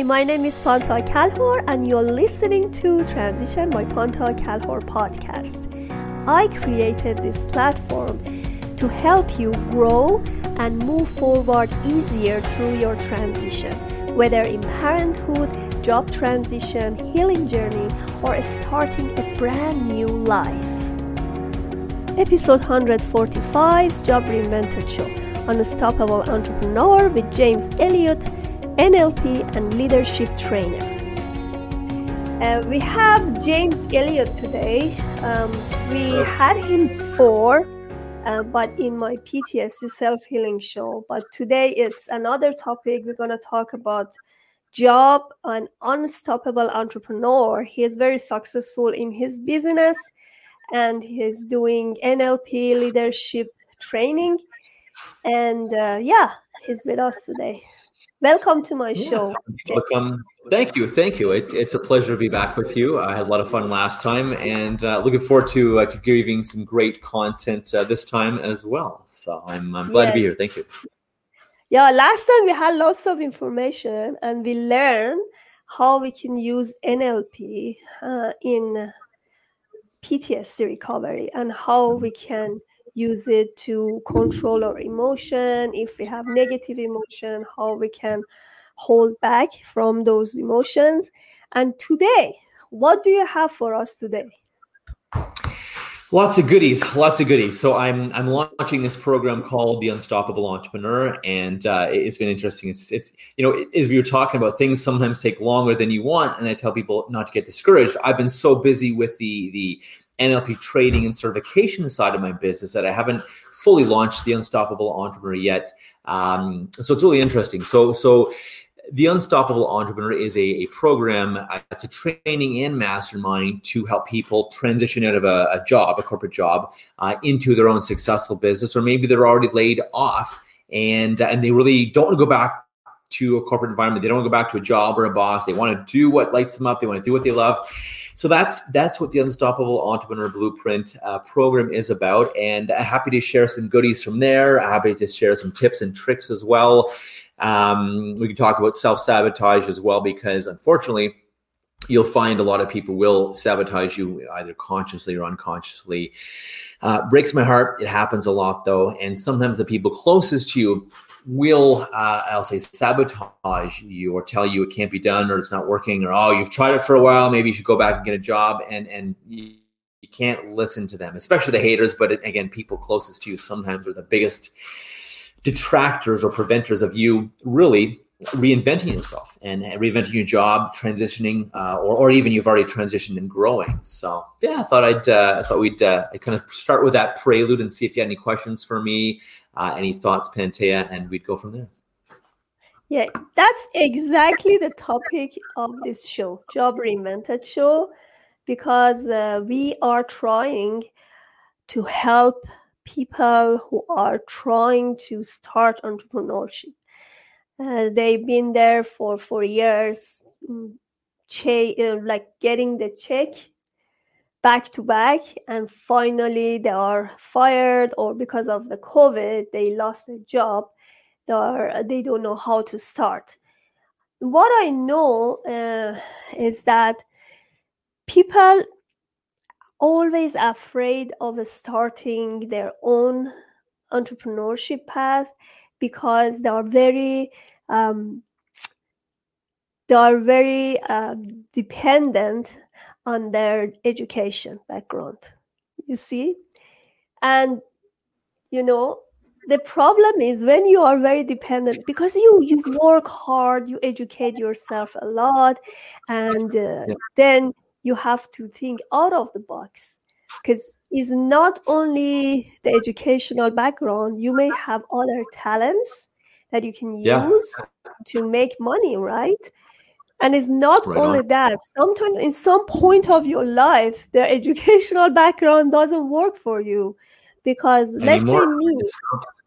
Hi, my name is Panta Kalhor, and you're listening to Transition by Panta Kalhor podcast. I created this platform to help you grow and move forward easier through your transition, whether in parenthood, job transition, healing journey, or starting a brand new life. Episode 145 Job Reinvented Show Unstoppable Entrepreneur with James Elliott NLP and leadership trainer. Uh, we have James Elliott today. Um, we had him before, uh, but in my PTSD self healing show. But today it's another topic. We're going to talk about job an unstoppable entrepreneur. He is very successful in his business and he's doing NLP leadership training. And uh, yeah, he's with us today. Welcome to my show. Welcome. Thank you. Thank you. It's it's a pleasure to be back with you. I had a lot of fun last time, and uh, looking forward to uh, to giving some great content uh, this time as well. So I'm I'm glad yes. to be here. Thank you. Yeah, last time we had lots of information, and we learned how we can use NLP uh, in PTSD recovery and how we can use it to control our emotion. If we have negative emotion how we can hold back from those emotions. And today what do you have for us today? Lots of goodies lots of goodies. So i'm i'm launching this program called the unstoppable entrepreneur and uh, it's been interesting. It's it's you know as we were talking about things sometimes take longer than you want and i tell people not to get discouraged. I've been so busy with the the NLP training and certification side of my business that I haven't fully launched the Unstoppable Entrepreneur yet. Um, so it's really interesting. So so the Unstoppable Entrepreneur is a, a program. Uh, it's a training and mastermind to help people transition out of a, a job, a corporate job, uh, into their own successful business, or maybe they're already laid off and uh, and they really don't want to go back to a corporate environment. They don't want to go back to a job or a boss. They want to do what lights them up. They want to do what they love so that's that's what the Unstoppable Entrepreneur Blueprint uh, program is about, and uh, happy to share some goodies from there. Happy to share some tips and tricks as well. Um, we can talk about self sabotage as well, because unfortunately, you'll find a lot of people will sabotage you either consciously or unconsciously. Uh, breaks my heart. It happens a lot though, and sometimes the people closest to you will uh, I'll say sabotage you or tell you it can't be done or it's not working or oh you've tried it for a while. Maybe you should go back and get a job. And and you, you can't listen to them especially the haters. But again people closest to you sometimes are the biggest detractors or preventers of you really reinventing yourself and reinventing your job transitioning uh, or, or even you've already transitioned and growing so yeah i thought i'd uh, i thought we'd uh, kind of start with that prelude and see if you had any questions for me uh, any thoughts, Pantea, and we'd go from there. Yeah, that's exactly the topic of this show, Job Reinvented Show, because uh, we are trying to help people who are trying to start entrepreneurship. Uh, they've been there for four years, mm, uh, like getting the check back to back and finally they are fired or because of the covid they lost their job. They, are, they don't know how to start. What i know uh, is that people always afraid of starting their own entrepreneurship path because they are very um, they are very uh, dependent on their education background you see and you know the problem is when you are very dependent because you you work hard you educate yourself a lot and uh, yeah. then you have to think out of the box because it's not only the educational background you may have other talents that you can yeah. use to make money right and it's not right only on. that, sometimes in some point of your life, the educational background doesn't work for you. Because Anymore. let's say me,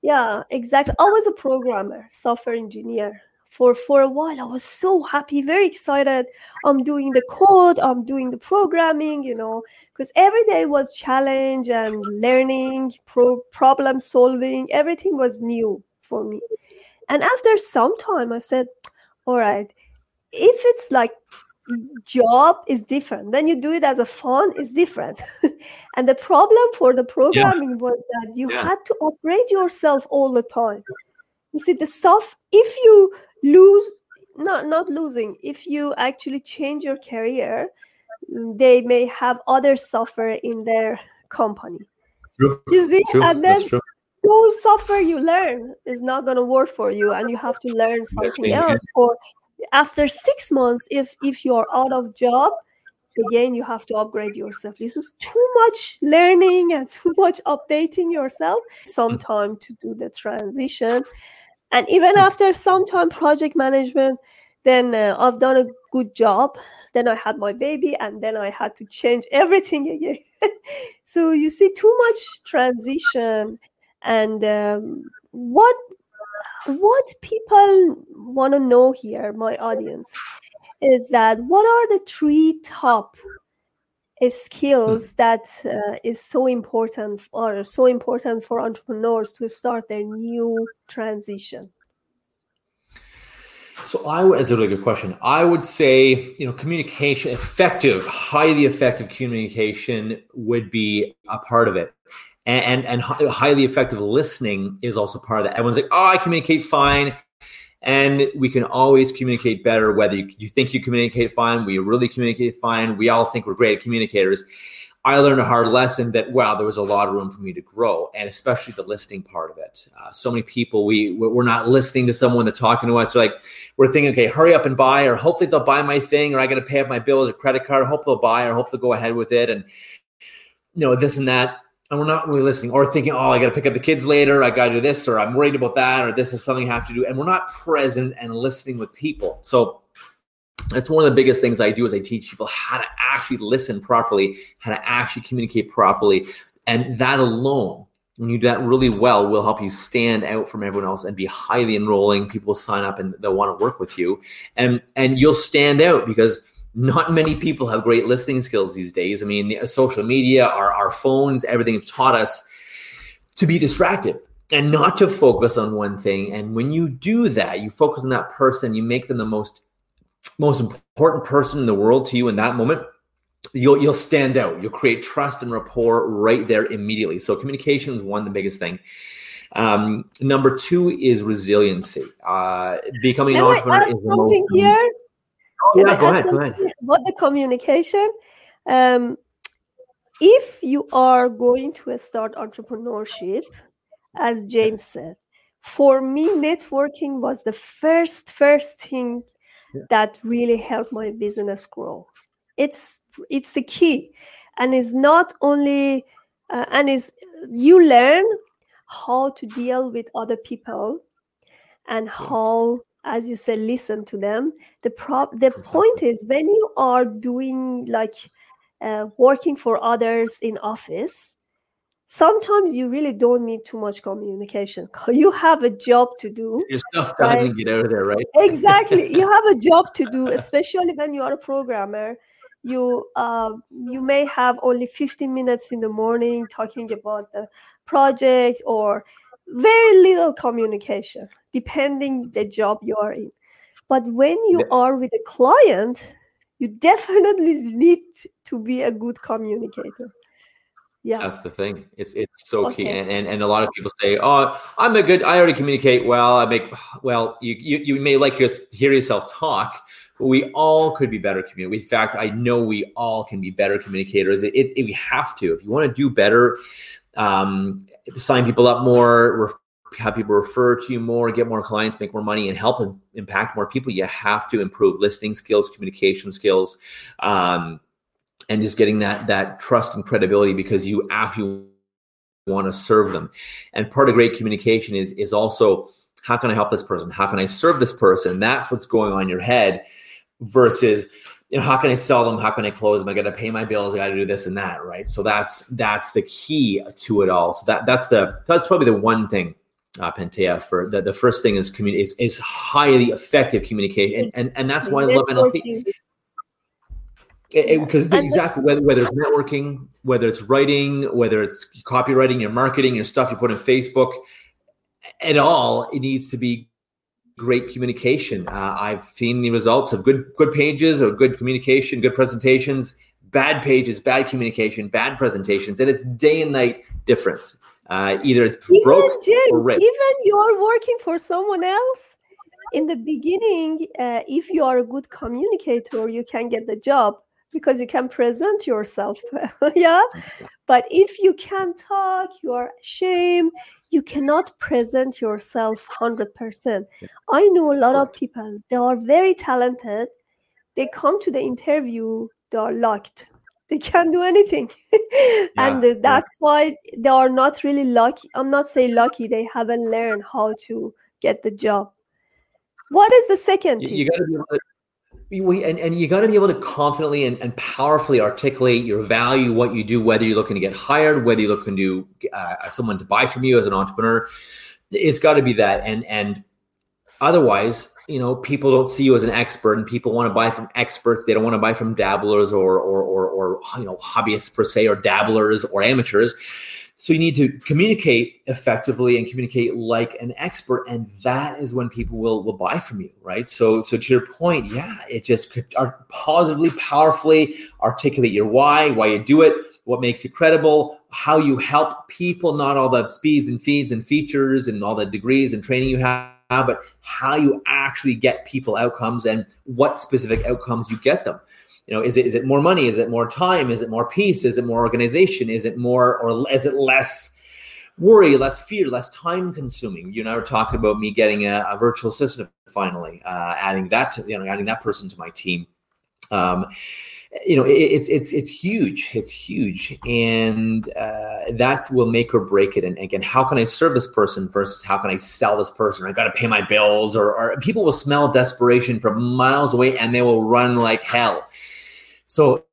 yeah, exactly. I was a programmer, software engineer. For for a while, I was so happy, very excited. I'm doing the code, I'm doing the programming, you know, because every day was challenge and learning, pro- problem solving. Everything was new for me. And after some time, I said, all right, if it's like job is different then you do it as a fun is different and the problem for the programming yeah. was that you yeah. had to upgrade yourself all the time you see the soft if you lose not not losing if you actually change your career mm, they may have other software in their company. True. you see? True. and then those software you learn is not going to work for you and you have to learn something else or after six months if if you're out of job again you have to upgrade yourself. This is too much learning and too much updating yourself some time to do the transition and even after some time project management then uh, i've done a good job. Then i had my baby and then i had to change everything again. So you see too much transition and um, what what people want to know here, my audience, is that what are the three top skills hmm. that uh, is so important or so important for entrepreneurs to start their new transition? So I would, as a really good question, I would say, you know, communication, effective, highly effective communication would be a part of it and, and, and highly effective listening is also part of that. Everyone's like, oh, I communicate fine. And we can always communicate better, whether you, you think you communicate fine, we really communicate fine. We all think we're great communicators. I learned a hard lesson that wow, there was a lot of room for me to grow, and especially the listening part of it. Uh, so many people we we're not listening to someone that's talking to us. So like we're thinking, okay, hurry up and buy, or hopefully they'll buy my thing, or I got to pay up my bill as a credit card. Hope they'll buy, or hope they'll go ahead with it, and you know this and that and we're not really listening or thinking, oh, I got to pick up the kids later. I got to do this, or I'm worried about that, or this is something I have to do. And we're not present and listening with people. So that's one of the biggest things I do is I teach people how to actually listen properly, how to actually communicate properly. And that alone, when you do that really well, will help you stand out from everyone else and be highly enrolling. People sign up and they'll want to work with you. And and you'll stand out because – not many people have great listening skills these days. I mean, social media, our, our phones, everything have taught us to be distracted and not to focus on one thing. And when you do that, you focus on that person, you make them the most most important person in the world to you in that moment. You'll you'll stand out. You'll create trust and rapport right there immediately. So communication is one the biggest thing. Um, number two is resiliency. Uh, becoming an entrepreneur is something here yeah, go ahead, go ahead. About the communication, um, if you are going to start entrepreneurship, as James said, for me, networking was the first first thing yeah. that really helped my business grow. It's it's the key, and it's not only uh, and is you learn how to deal with other people and how as you said listen to them. The prop the exactly. point is when you are doing like uh, working for others in office sometimes you really don't need too much communication. You have a job to do your stuff doesn't right? get out of there right? Exactly. You have a job to do especially when you are a programmer. You uh, you may have only 15 minutes in the morning talking about the project or very little communication depending the job you are in. But when you are with a client you definitely need to be a good communicator. Yeah. That's the thing. It's it's so okay. key and, and and a lot of people say oh i'm a good i already communicate well. I make well you you, you may like your, hear yourself talk but we all could be better communicators in fact i know we all can be better communicators. It, it, it we have to. If you want to do better um, sign people up more, have people refer to you more, get more clients, make more money, and help and impact more people, you have to improve listening skills, communication skills, um, and just getting that that trust and credibility because you actually want to serve them. And part of great communication is is also how can I help this person? How can I serve this person? That's what's going on in your head versus you know, how can I sell them? How can I close them? I got to pay my bills. I got to do this and that, right? So that's that's the key to it all. So that that's the that's probably the one thing, uh, Pantea. For the, the first thing is community is, is highly effective communication, and and, and that's why I love NLP. Because exactly whether, whether it's networking, whether it's writing, whether it's copywriting, your marketing, your stuff you put on Facebook, at all, it needs to be great communication. Uh, I've seen the results of good good pages or good communication, good presentations, bad pages, bad communication, bad presentations, and it's day and night difference. Uh, either it's even broke James, or ripped. Even you're working for someone else. In the beginning, uh, if you are a good communicator, you can get the job because you can present yourself. yeah. But if you can't talk, you are ashamed, you cannot present yourself 100%. I know a lot of people, they are very talented. They come to the interview, they are locked. They can't do anything. yeah, and that's yeah. why they are not really lucky. I'm not saying lucky, they haven't learned how to get the job. What is the second? You, you got to be able to we, and, and you got to be able to confidently and, and powerfully articulate your value, what you do, whether you're looking to get hired, whether you're looking to uh, someone to buy from you as an entrepreneur. It's got to be that, and and otherwise, you know, people don't see you as an expert, and people want to buy from experts. They don't want to buy from dabblers or or or, or you know hobbyists per se, or dabblers or amateurs. So you need to communicate effectively and communicate like an expert, and that is when people will will buy from you, right? So so to your point, yeah, it just are positively, powerfully articulate your why, why you do it, what makes you credible, how you help people, not all the speeds and feeds and features and all the degrees and training you have but how you actually get people outcomes and what specific outcomes you get them. You know is it is it more money? Is it more time? Is it more peace? Is it more organization? Is it more or is it less worry less fear less time consuming? You and i were talking about me getting a, a virtual assistant finally uh, adding that to you know adding that person to my team. Um, you know it, it's it's it's huge it's huge and uh, that's will make or break it and again how can i serve this person versus how can i sell this person i got to pay my bills or, or people will smell desperation from miles away and they will run like hell so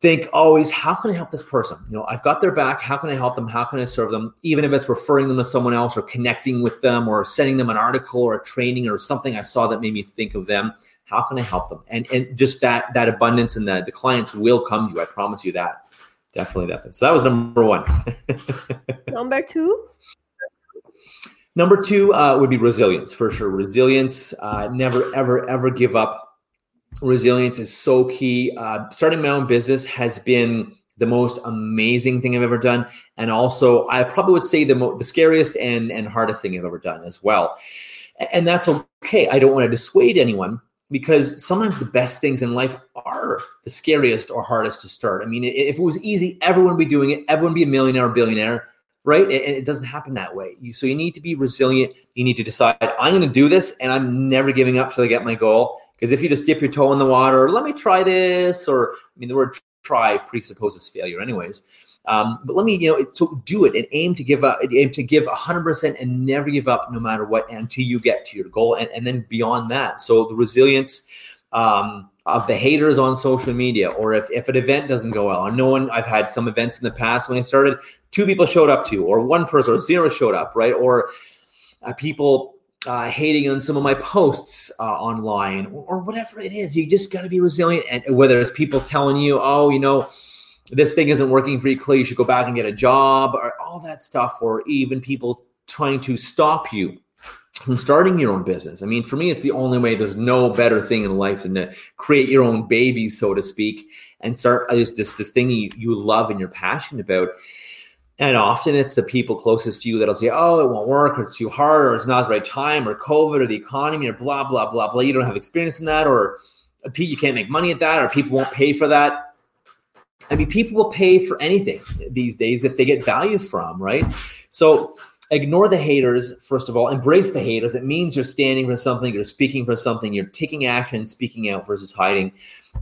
think always, how can I help this person? You know, I've got their back. How can I help them? How can I serve them? Even if it's referring them to someone else or connecting with them or sending them an article or a training or something I saw that made me think of them. How can I help them? And and just that that abundance and the the clients will come to you. I promise you that. Definitely, definitely. So that was number one. number two. Number two uh, would be resilience for sure. Resilience. Uh, never, ever, ever give up resilience is so key. Uh, starting my own business has been the most amazing thing I've ever done, and also I probably would say the mo- the scariest and and hardest thing I've ever done as well. And that's okay. I don't want to dissuade anyone because sometimes the best things in life are the scariest or hardest to start. I mean, if it was easy, everyone would be doing it. Everyone would be a millionaire or billionaire, right? And it doesn't happen that way. So you need to be resilient. You need to decide, I'm going to do this, and I'm never giving up till I get my goal. Because if you just dip your toe in the water, let me try this, or I mean, the word try presupposes failure, anyways. Um, but let me, you know, so do it and aim to give up, aim to give 100% and never give up no matter what until you get to your goal. And, and then beyond that. So the resilience um, of the haters on social media, or if, if an event doesn't go well, I know when I've had some events in the past when I started, two people showed up to, or one person or zero showed up, right? Or uh, people uh, hating on some of my posts uh, online or, or, whatever it is. You just got to be resilient. And whether it's people telling you, oh, you know, this thing isn't working for you, Clay, you should go back and get a job, or all that stuff, or even people trying to stop you from starting your own business. I mean, for me, it's the only way. There's no better thing in life than to create your own baby, so to speak, and start uh, just this this thing you, you love and you're passionate about. And often it's the people closest to you that'll say, oh, it won't work, or it's too hard, or it's not the right time, or COVID, or the economy, or blah, blah, blah, blah. You don't have experience in that, or uh, you can't make money at that, or people won't pay for that. I mean, people will pay for anything these days if they get value from, right? So ignore the haters, first of all, embrace the haters. It means you're standing for something, you're speaking for something, you're taking action, speaking out versus hiding.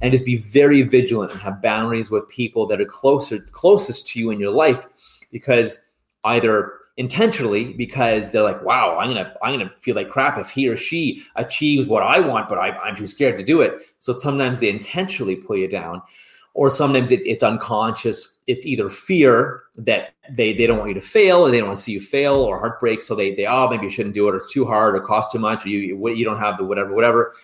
And just be very vigilant and have boundaries with people that are closer, closest to you in your life because either intentionally because they're like wow i'm gonna i'm gonna feel like crap if he or she achieves what i want but I, am too scared to do it so sometimes they intentionally pull you down or sometimes it, it's unconscious it's either fear that they, they don't want you to fail or they don't want to see you fail or heartbreak so they, they oh maybe you shouldn't do it or it's too hard or cost too much or you, you don't have the whatever whatever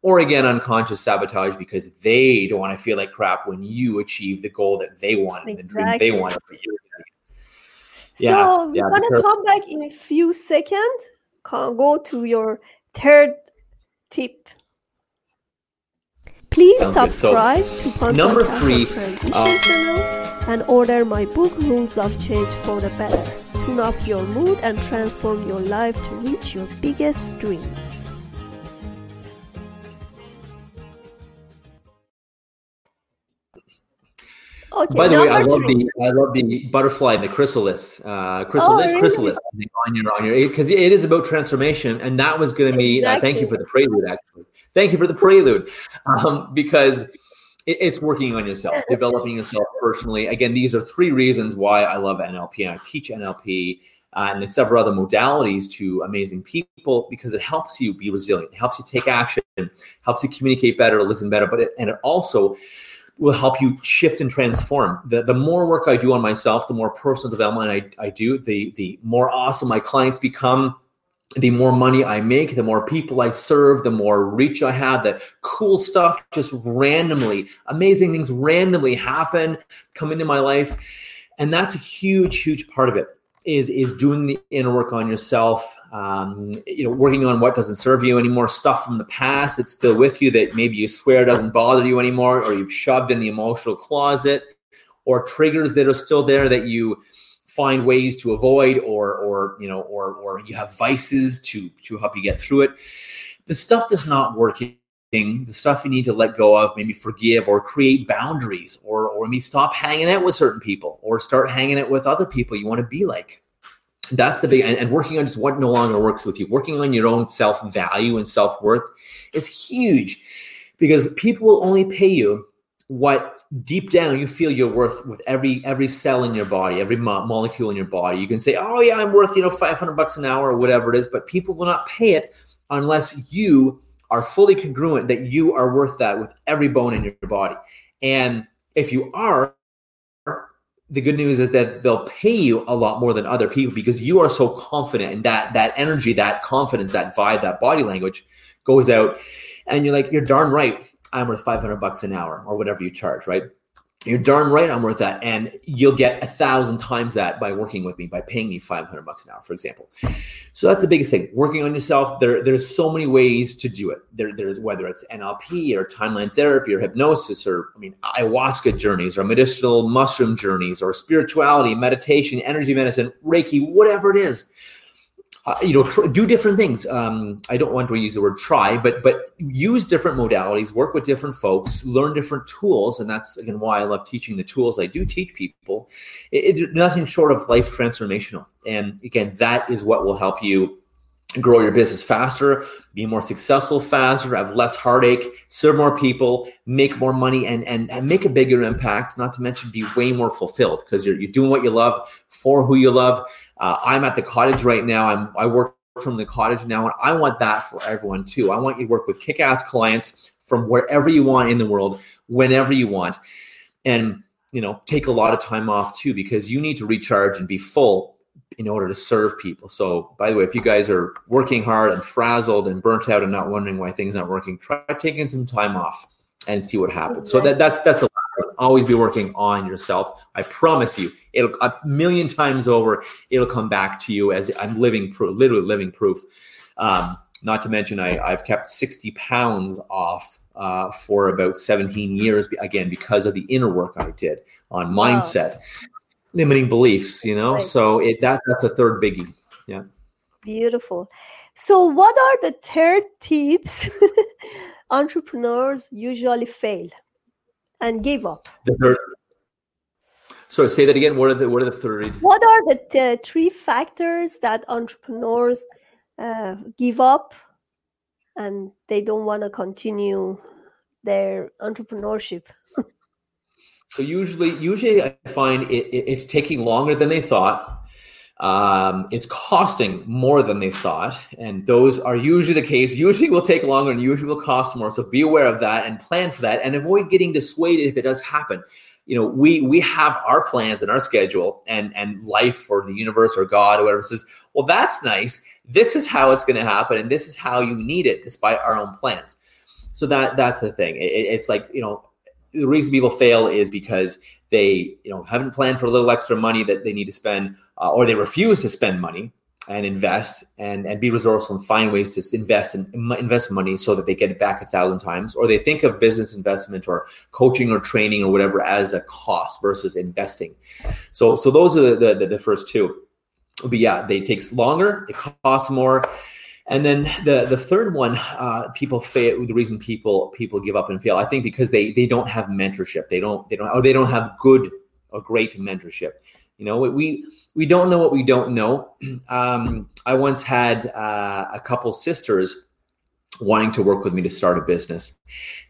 or again unconscious sabotage because they don't want to feel like crap when you achieve the goal that they want exactly. the dream they want so yeah, yeah, we're gonna come back in a few seconds. Go to your third tip. Please subscribe so, to Punk number three uh, and order my book Rules of Change for the Better. Tune up your mood and transform your life to reach your biggest dreams. Okay, By the way, I love the I love the butterfly and the chrysalis, uh, chrysalis, oh, really? chrysalis on your on your because it is about transformation, and that was going to be. Exactly. Uh, thank you for the prelude, actually. Thank you for the prelude, um, because it, it's working on yourself, developing yourself personally. Again, these are three reasons why I love NLP. I teach NLP. Uh, and several other modalities to amazing people because it helps you be resilient, it helps you take action, helps you communicate better, listen better, but it, and it also will help you shift and transform. The, the more work I do on myself, the more personal development I, I do, the, the more awesome my clients become, the more money I make, the more people I serve, the more reach I have, the cool stuff just randomly, amazing things randomly happen, come into my life. And that's a huge, huge part of it is is doing the inner work on yourself um, you know working on what doesn't serve you anymore stuff from the past that's still with you that maybe you swear doesn't bother you anymore or you've shoved in the emotional closet or triggers that are still there that you find ways to avoid or or you know or or you have vices to to help you get through it the stuff that's not working the stuff you need to let go of, maybe forgive or create boundaries, or or maybe stop hanging out with certain people, or start hanging out with other people you want to be like. That's the big and, and working on just what no longer works with you. Working on your own self value and self worth is huge because people will only pay you what deep down you feel you're worth with every every cell in your body every mo- molecule in your body you can say oh yeah i'm worth you know 500 bucks an hour or whatever it is but people will not pay it unless you are fully congruent that you are worth that with every bone in your body. And if you are, the good news is that they'll pay you a lot more than other people because you are so confident and that that energy, that confidence, that vibe, that body language goes out and you're like, you're darn right. I'm worth 500 bucks an hour or whatever you charge, right? you're darn right I'm worth that. And you'll get a thousand times that by working with me, by paying me 500 bucks an hour, for example. So that's the biggest thing. Working on yourself. There, there's so many ways to do it. There, there's whether it's NLP or timeline therapy or hypnosis or, I mean, ayahuasca journeys or medicinal mushroom journeys or spirituality, meditation, energy medicine, Reiki, whatever it is uh, you know tr- do different things. Um, i don't want to use the word try but but use different modalities work with different folks learn different tools and that's again why i love teaching the tools i do teach people. It, it, nothing short of life transformational. And again that is what will help you grow your business faster, be more successful faster, have less heartache, serve more people, make more money, and and, and make a bigger impact. Not to mention, be way more fulfilled because you're you're doing what you love for who you love. Uh, I'm at the cottage right now. I'm I work from the cottage now, and I want that for everyone too. I want you to work with kick-ass clients from wherever you want in the world, whenever you want, and you know take a lot of time off too because you need to recharge and be full in order to serve people. So, by the way, if you guys are working hard and frazzled and burnt out and not wondering why things aren't working, try taking some time off and see what happens. So that that's that's a always be working on yourself. I promise you, it'll a million times over, it'll come back to you as I'm living proof, literally living proof. Um, not to mention, I, I've kept 60 pounds off uh, for about 17 years, again, because of the inner work I did on mindset. Limiting beliefs you know? Right. so it that that's a third biggie. Yeah. Beautiful. So what are the third tips entrepreneurs usually fail and give up? The third so say that again. What are the what are the third what are the t- three factors that entrepreneurs uh, give up and they don't want to continue their entrepreneurship So usually, usually I find it, it, it's taking longer than they thought. Um, it's costing more than they thought, and those are usually the case. Usually will take longer and usually will cost more. So be aware of that and plan for that, and avoid getting dissuaded if it does happen. You know, we we have our plans and our schedule, and and life or the universe or God or whatever says, well, that's nice. This is how it's going to happen, and this is how you need it, despite our own plans. So that that's the thing. It, it's like you know the reason people fail is because they you know haven't planned for a little extra money that they need to spend uh, or they refuse to spend money and invest and, and be resourceful and find ways to invest and invest money so that they get it back a thousand times. Or they think of business investment or coaching or training or whatever as a cost versus investing. So so those are the the, the first two. But yeah they takes longer it costs more and then the the third one uh, people fail the reason people people give up and fail i think because they they don't have mentorship they don't they don't or they don't have good or great mentorship you know we we don't know what we don't know. Um, I once had uh, a couple sisters wanting to work with me to start a business.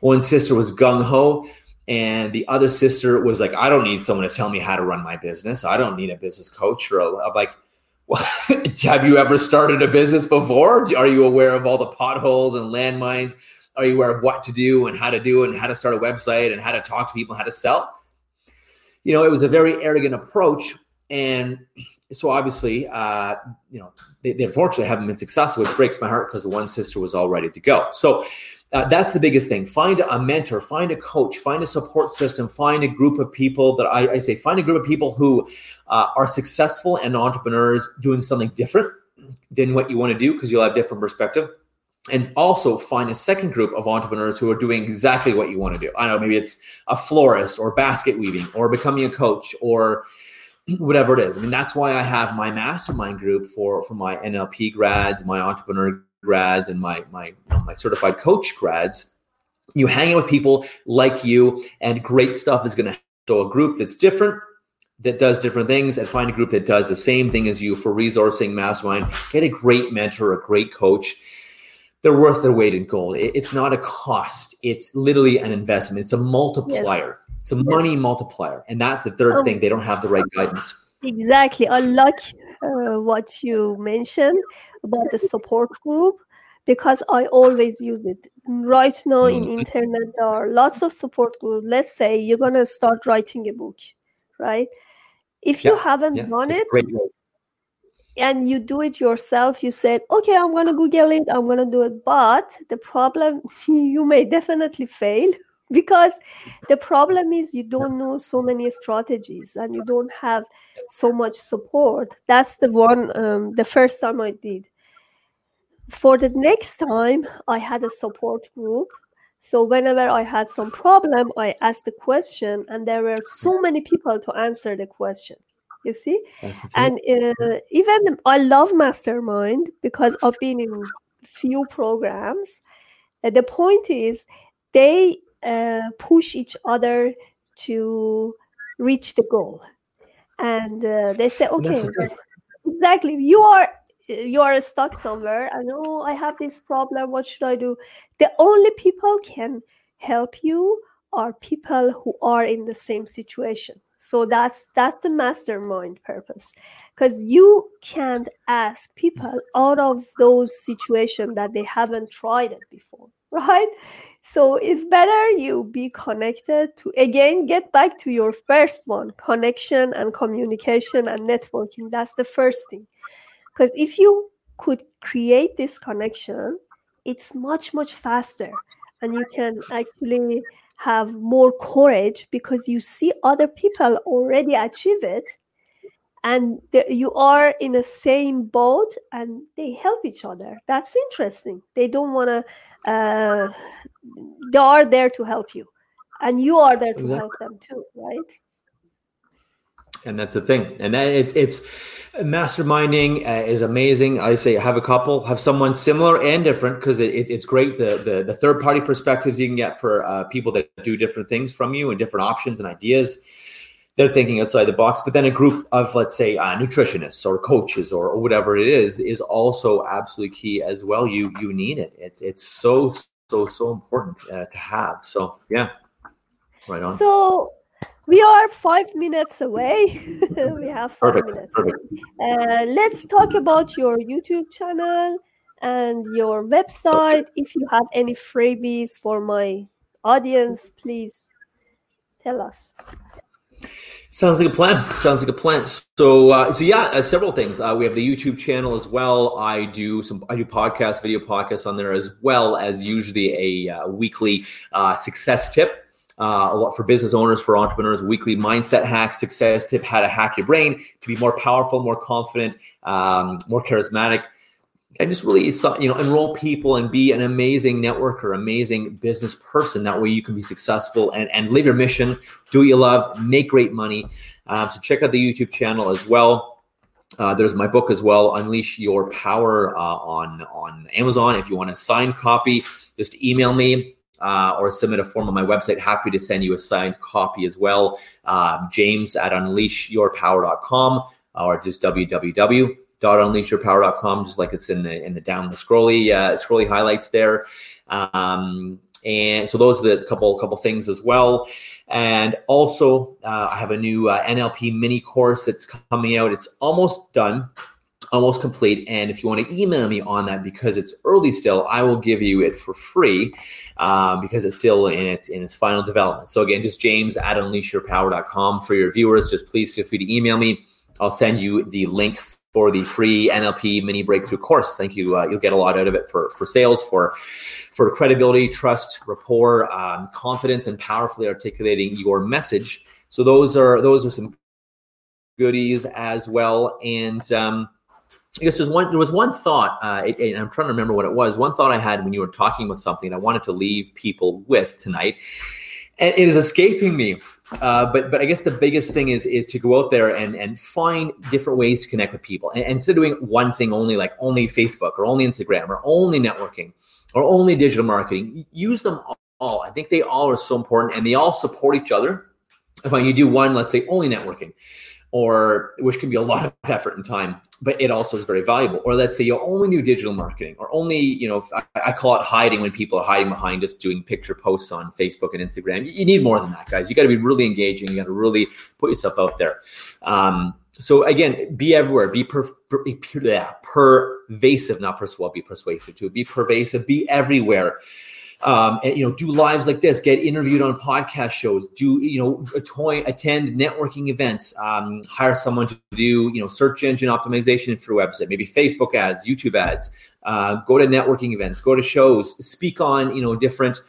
One sister was gung ho, and the other sister was like, "I don't need someone to tell me how to run my business. I don't need a business coach." Or I'm like, "Have you ever started a business before? Are you aware of all the potholes and landmines? Are you aware of what to do and how to do and how to start a website and how to talk to people how to sell?" You know, it was a very arrogant approach and so obviously, uh, you know, they, they, unfortunately haven't been successful, which breaks my heart because one sister was all ready to go. So uh, that's the biggest thing. Find a mentor, find a coach, find a support system, find a group of people that I, I say, find a group of people who uh, are successful and entrepreneurs doing something different than what you want to do because you'll have different perspective and also find a second group of entrepreneurs who are doing exactly what you want to do. I don't know, maybe it's a florist or basket weaving or becoming a coach or whatever it is. I mean, that's why I have my mastermind group for for my NLP grads, my entrepreneur grads, and my my my certified coach grads. You hang out with people like you, and great stuff is going to. So a group that's different, that does different things, and find a group that does the same thing as you for resourcing mastermind. Get a great mentor, a great coach. They're worth their weight in gold. It's not a cost; it's literally an investment. It's a multiplier. Yes it's a money multiplier. And that's the third oh, thing. They don't have the right guidance. Exactly. I like uh, what you mentioned about the support group because I always use it. Right now in internet, there are lots of support groups. Let's say you're going to start writing a book, right? If you haven't yeah, done it, and you do it yourself, you said, okay, I'm going to Google it, I'm going to do it. But the problem, you may definitely fail because the problem is you don't know so many strategies and you don't have so much support that's the one um, the first time i did for the next time i had a support group so whenever i had some problem i asked the question and there were so many people to answer the question you see? And uh, even i love mastermind because i've been in few programs. Uh, the point is they uh, push each other to reach the goal. And uh, they say okay exactly you are you are stuck somewhere i know i have this problem. What should i do? The only people can help you are people who are in the same situation. So that's that's the mastermind purpose. Because you can't ask people out of those situations that they haven't tried it before right? So it's better you be connected to again get back to your first one connection and communication and networking. That's the first thing because if you could create this connection it's much much faster and you can actually have more courage because you see other people already achieve it and the, you are in the same boat and they help each other. That's interesting. They don't want to uh, they are there to help you and you are there to help them too right and that's the thing and it's it's masterminding uh, is amazing i say have a couple have someone similar and different because it, it, it's great the, the, the third party perspectives you can get for uh, people that do different things from you and different options and ideas they're thinking outside the box. But then a group of, let's say, uh, nutritionists or coaches or, or, whatever it is, is also absolutely key as well. You you need it. It's it's so so so important uh, to have. So yeah, right on. So we are five minutes away. we have five perfect, minutes. Perfect. Uh, let's talk about your YouTube channel and your website. So, if you have any freebies for my audience, please tell us. Sounds like a plan. Sounds like a plan. So, uh, so yeah, uh, several things. Uh, we have the YouTube channel as well. I do some, I do podcast, video podcasts on there as well as usually a uh, weekly uh, success tip. Uh, a lot for business owners, for entrepreneurs, weekly mindset hack, success tip, how to hack your brain to be more powerful, more confident, um, more charismatic, and just really, you know, enroll people and be an amazing networker, amazing business person. That way you can be successful and, and live your mission, do what you love, make great money. Um, so check out the YouTube channel as well. Uh, there's my book as well, Unleash Your Power uh, on on Amazon. If you want a signed copy, just email me uh, or submit a form on my website. Happy to send you a signed copy as well. Um, James at unleashyourpower.com or just www.unleashyourpower.com, just like it's in the in the down the scrolly uh, scrolly highlights there. Um, and so those are the couple couple things as well. And also, uh, I have a new uh, NLP mini course that's coming out. It's almost done almost complete. And if you want to email me on that because it's early still, I will give you it for free um, because it's still in its in its final development. So again, just James at unleashyourpower.com for your viewers. Just please feel free to email me. I'll send you the link for the free NLP mini breakthrough course. Thank you. Uh, you'll get a lot out of it for for sales, for for credibility, trust, rapport, um, confidence, and powerfully articulating your message. So those are those are some goodies as well. And um, I guess there's one. There was one thought, uh, and I'm trying to remember what it was. One thought I had when you were talking about something I wanted to leave people with tonight, and it is escaping me. Uh, but but I guess the biggest thing is is to go out there and and find different ways to connect with people, and, instead of doing one thing only, like only Facebook or only Instagram or only networking or only digital marketing, use them all. I think they all are so important, and they all support each other. If you do one, let's say only networking, or which can be a lot of effort and time but it also is very valuable. Or let's say you only do digital marketing, or only, you know, I, I, call it hiding when people are hiding behind just doing picture posts on Facebook and Instagram. You, you need more than that, guys. You got to be really engaging. You got to really put yourself out there. Um, so again, be everywhere. Be per, per, yeah, pervasive, not persuasive. Be persuasive too. Be pervasive. Be everywhere um, and, you know, do lives like this, get interviewed on podcast shows, do, you know, attend networking events, um, hire someone to do, you know, search engine optimization for your website, maybe Facebook ads, YouTube ads, uh, go to networking events, go to shows, speak on, you know, different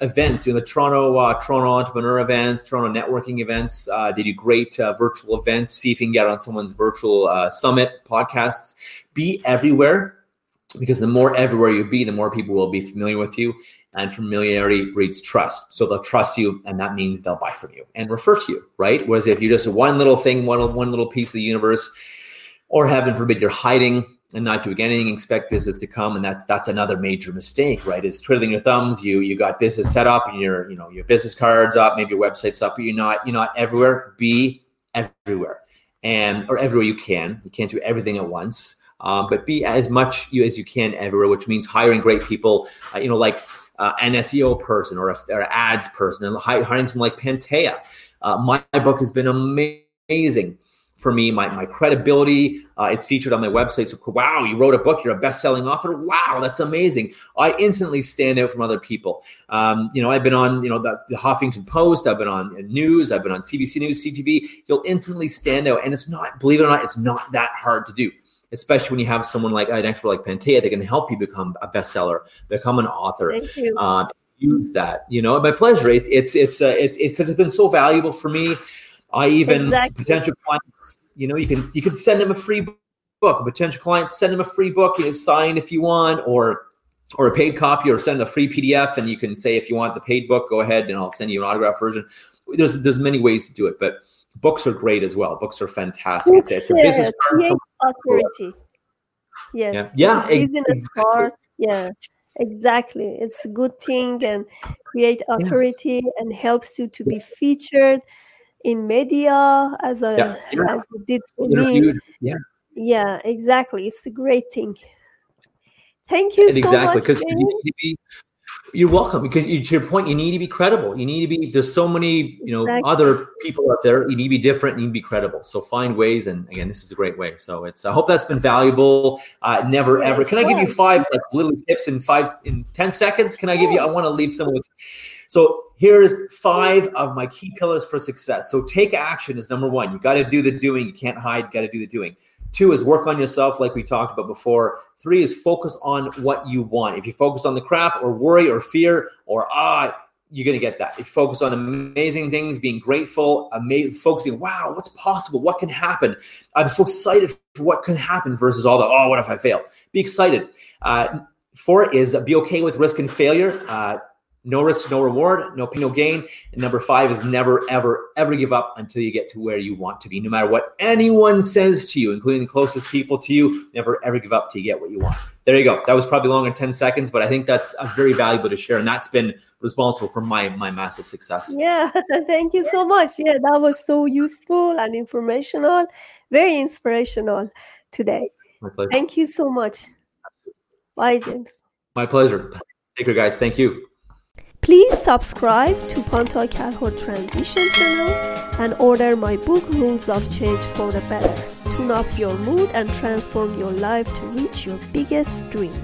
events, you know, the Toronto, uh, Toronto entrepreneur events, Toronto networking events. Uh, they do great uh, virtual events. See if you can get on someone's virtual uh, summit podcasts. Be everywhere because the more everywhere you be, the more people will be familiar with you and familiarity breeds trust. So they'll trust you, and that means they'll buy from you and refer to you, right? Whereas if you're just one little thing, one, one little piece of the universe, or heaven forbid, you're hiding and not doing anything, expect business to come, and that's that's another major mistake, right? Is twiddling your thumbs. You you got business set up, and your you know your business cards up, maybe your website's up, but you're not you're not everywhere. Be everywhere, and or everywhere you can. You can't do everything at once. Um, but be as much as you can everywhere, which means hiring great people. Uh, you know, like uh, an SEO person or, a, or ads person and hiring someone like Pantea. Uh, my, my, book has been amazing for me. My, my credibility, uh, it's featured on my website. So, wow, you wrote a book, you're a best selling author. Wow, that's amazing. I instantly stand out from other people. Um, you know, I've been on, you know, the, the Huffington Post, I've been on news, I've been on CBC News, CTV. You'll instantly stand out. And it's not, believe it or not, it's not that hard to do especially when you have someone like an expert like Pantea that can help you become a bestseller, become an author. Thank you. Uh, use that, you know, my pleasure. It's it's it's uh, it's because it's been so valuable for me. I even exactly. potential clients, you know, you can you can send them a free book. A potential client send them a free book, you know, sign if you want, or or a paid copy, or send a free PDF, and you can say if you want the paid book, go ahead, and I'll send you an autograph version. There's there's many ways to do it, but books are great as well. Books are fantastic. It's, it's a business card. Authority. Yes. Yeah. yeah business card. Yeah. Exactly. It's a good thing and create authority yeah. and helps you to be featured in media as a yeah. Yeah. as it did for me. Yeah. Yeah, exactly. It's a great thing. Thank you and so exactly, much. Exactly, because you're welcome because you, to your point, you need to be credible. You need to be. There's so many, you know, exactly. other people out there. You need to be different. You need to be credible. So find ways, and again, this is a great way. So it's. I hope that's been valuable. Uh, never yeah, ever. Can I give you five like little tips in five in ten seconds? Can I give you? I want to leave someone with. So here's five of my key pillars for success. So take action is number one. You got to do the doing. You can't hide. You Got to do the doing. Two is work on yourself, like we talked about before. Three is focus on what you want. If you focus on the crap or worry or fear or ah, you're going to get that. You focus on amazing things, being grateful, amazing, focusing, wow, what's possible? What can happen? I'm so excited for what can happen versus all the, oh, what if I fail? Be excited. Uh, four is be okay with risk and failure. Uh, no risk, no reward, no pain, no gain. And number five is never, ever, ever give up until you get to where you want to be. No matter what anyone says to you, including the closest people to you, never, ever give up till you get what you want. There you go. That was probably longer than 10 seconds, but I think that's very valuable to share. And that's been responsible for my, my massive success. Yeah. Thank you so much. Yeah. That was so useful and informational, very inspirational today. Thank you so much. Bye, James. My pleasure. Take care, guys. Thank you. Please subscribe to Pantea Kalhor Transition channel and order my book Rules of Change for the Better. Tune up your mood and transform your life to reach your biggest dream.